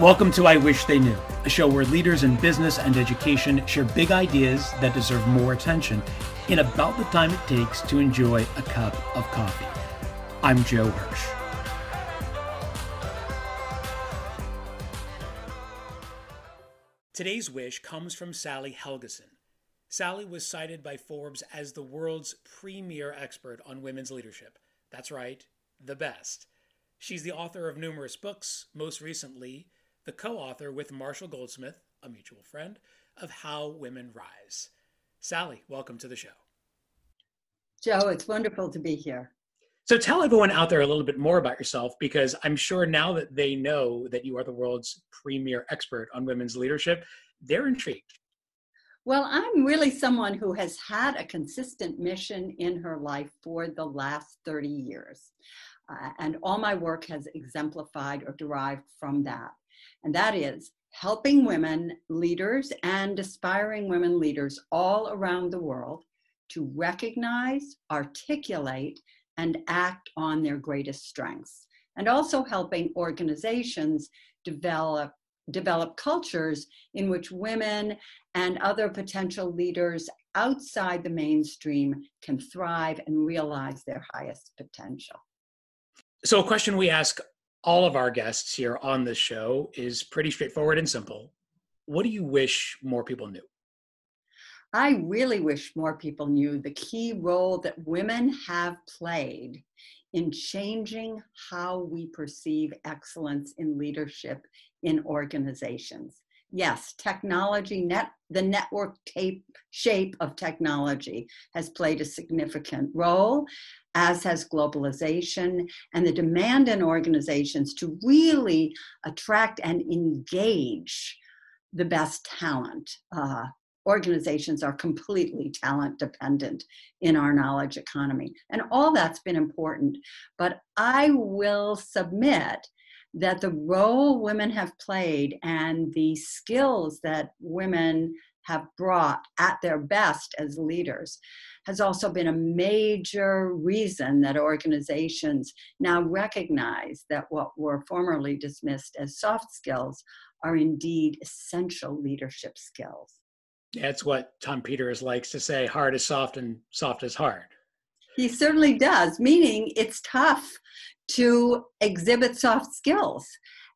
Welcome to I Wish They Knew, a show where leaders in business and education share big ideas that deserve more attention in about the time it takes to enjoy a cup of coffee. I'm Joe Hirsch. Today's wish comes from Sally Helgesen. Sally was cited by Forbes as the world's premier expert on women's leadership. That's right, the best. She's the author of numerous books, most recently, the co author with Marshall Goldsmith, a mutual friend, of How Women Rise. Sally, welcome to the show. Joe, it's wonderful to be here. So tell everyone out there a little bit more about yourself because I'm sure now that they know that you are the world's premier expert on women's leadership, they're intrigued. Well, I'm really someone who has had a consistent mission in her life for the last 30 years. Uh, and all my work has exemplified or derived from that and that is helping women leaders and aspiring women leaders all around the world to recognize, articulate, and act on their greatest strengths, and also helping organizations develop develop cultures in which women and other potential leaders outside the mainstream can thrive and realize their highest potential. So, a question we ask all of our guests here on this show is pretty straightforward and simple. What do you wish more people knew? I really wish more people knew the key role that women have played in changing how we perceive excellence in leadership in organizations. Yes, technology, net, the network tape shape of technology has played a significant role, as has globalization and the demand in organizations to really attract and engage the best talent. Uh, organizations are completely talent dependent in our knowledge economy. And all that's been important. But I will submit that the role women have played and the skills that women have brought at their best as leaders has also been a major reason that organizations now recognize that what were formerly dismissed as soft skills are indeed essential leadership skills. That's what Tom Peters likes to say hard is soft and soft is hard. He certainly does, meaning it's tough to exhibit soft skills.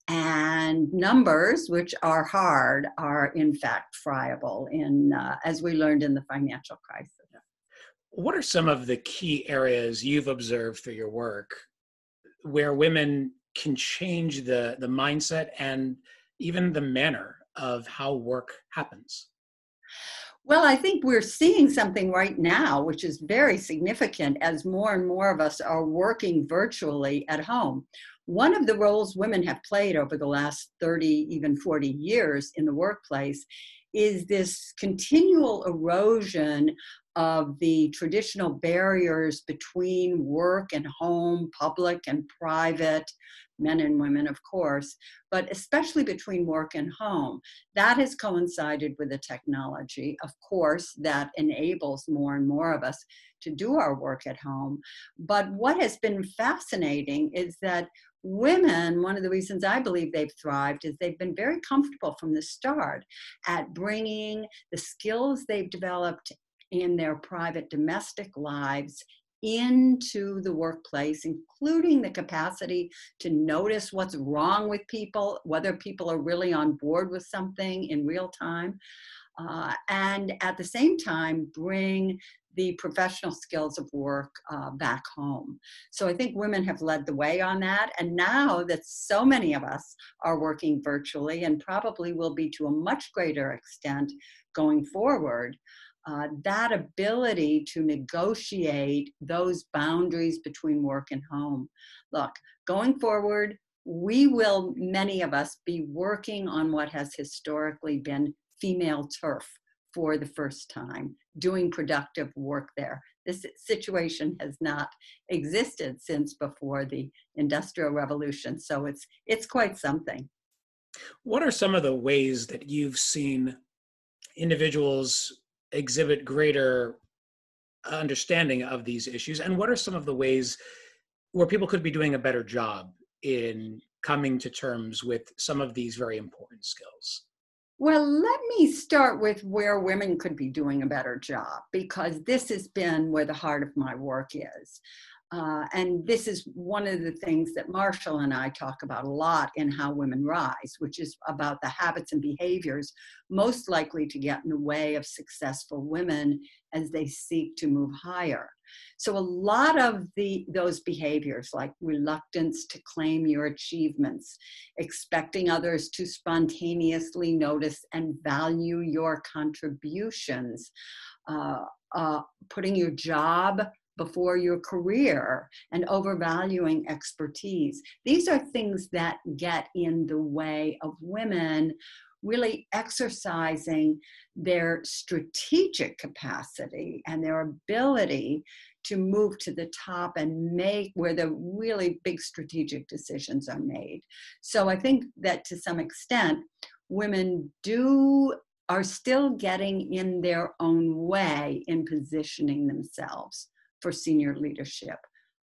And numbers, which are hard, are in fact friable, in, uh, as we learned in the financial crisis. What are some of the key areas you've observed through your work where women can change the, the mindset and even the manner of how work happens? Well, I think we're seeing something right now, which is very significant as more and more of us are working virtually at home. One of the roles women have played over the last 30, even 40 years in the workplace is this continual erosion of the traditional barriers between work and home, public and private, men and women, of course, but especially between work and home. That has coincided with the technology, of course, that enables more and more of us to do our work at home. But what has been fascinating is that women, one of the reasons I believe they've thrived is they've been very comfortable from the start at bringing the skills they've developed in their private domestic lives into the workplace, including the capacity to notice what's wrong with people, whether people are really on board with something in real time, uh, and at the same time, bring the professional skills of work uh, back home. So I think women have led the way on that. And now that so many of us are working virtually and probably will be to a much greater extent going forward, uh, that ability to negotiate those boundaries between work and home. Look, going forward, we will, many of us, be working on what has historically been female turf for the first time, doing productive work there. This situation has not existed since before the Industrial Revolution, so it's it's quite something. What are some of the ways that you've seen individuals exhibit greater understanding of these issues and what are some of the ways where people could be doing a better job in coming to terms with some of these very important skills? Well, let me start with where women could be doing a better job because this has been where the heart of my work is. Uh, and this is one of the things that Marshall and I talk about a lot in How Women Rise, which is about the habits and behaviors most likely to get in the way of successful women as they seek to move higher. So a lot of the those behaviors like reluctance to claim your achievements, expecting others to spontaneously notice and value your contributions, uh, uh, putting your job before your career and overvaluing expertise. These are things that get in the way of women really exercising their strategic capacity and their ability to move to the top and make where the really big strategic decisions are made. So I think that to some extent, women do are still getting in their own way in positioning themselves for senior leadership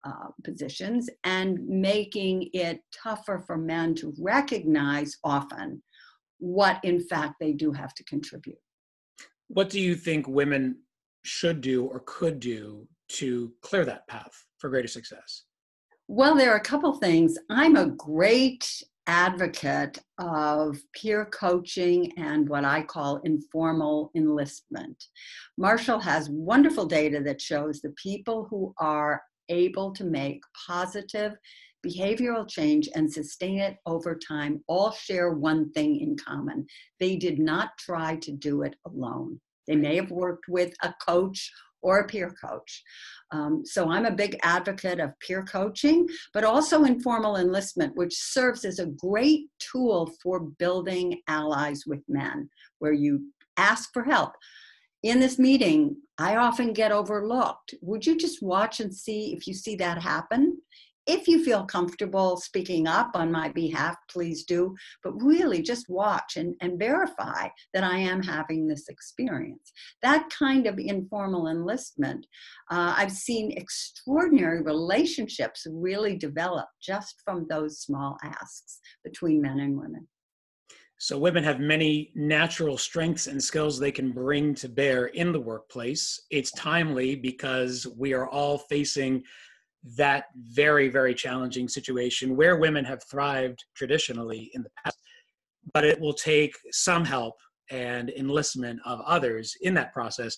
uh, positions and making it tougher for men to recognize often what, in fact, they do have to contribute. What do you think women should do or could do to clear that path for greater success? Well, there are a couple things. I'm a great advocate of peer coaching and what I call informal enlistment. Marshall has wonderful data that shows the people who are able to make positive behavioral change and sustain it over time all share one thing in common. They did not try to do it alone. They may have worked with a coach or a peer coach. Um, so I'm a big advocate of peer coaching, but also informal enlistment, which serves as a great tool for building allies with men, where you ask for help. In this meeting, I often get overlooked. Would you just watch and see if you see that happen? If you feel comfortable speaking up on my behalf, please do. But really, just watch and, and verify that I am having this experience. That kind of informal enlistment, uh, I've seen extraordinary relationships really develop just from those small asks between men and women. So, women have many natural strengths and skills they can bring to bear in the workplace. It's timely because we are all facing that very, very challenging situation where women have thrived traditionally in the past. But it will take some help and enlistment of others in that process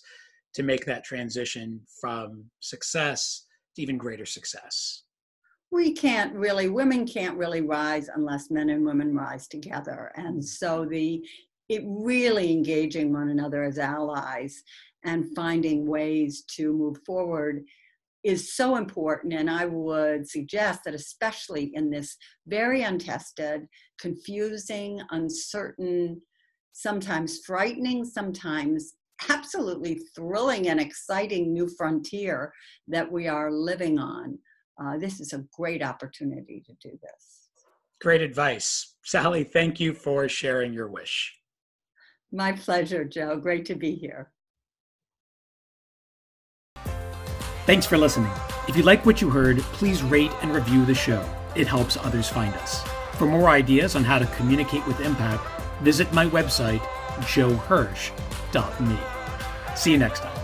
to make that transition from success to even greater success. We can't really, women can't really rise unless men and women rise together. And so the it really engaging one another as allies and finding ways to move forward is so important. And I would suggest that, especially in this very untested, confusing, uncertain, sometimes frightening, sometimes absolutely thrilling and exciting new frontier that we are living on, uh, this is a great opportunity to do this. Great advice. Sally, thank you for sharing your wish. My pleasure, Joe. Great to be here. Thanks for listening. If you like what you heard, please rate and review the show. It helps others find us. For more ideas on how to communicate with impact, visit my website, joehirsch.me. See you next time.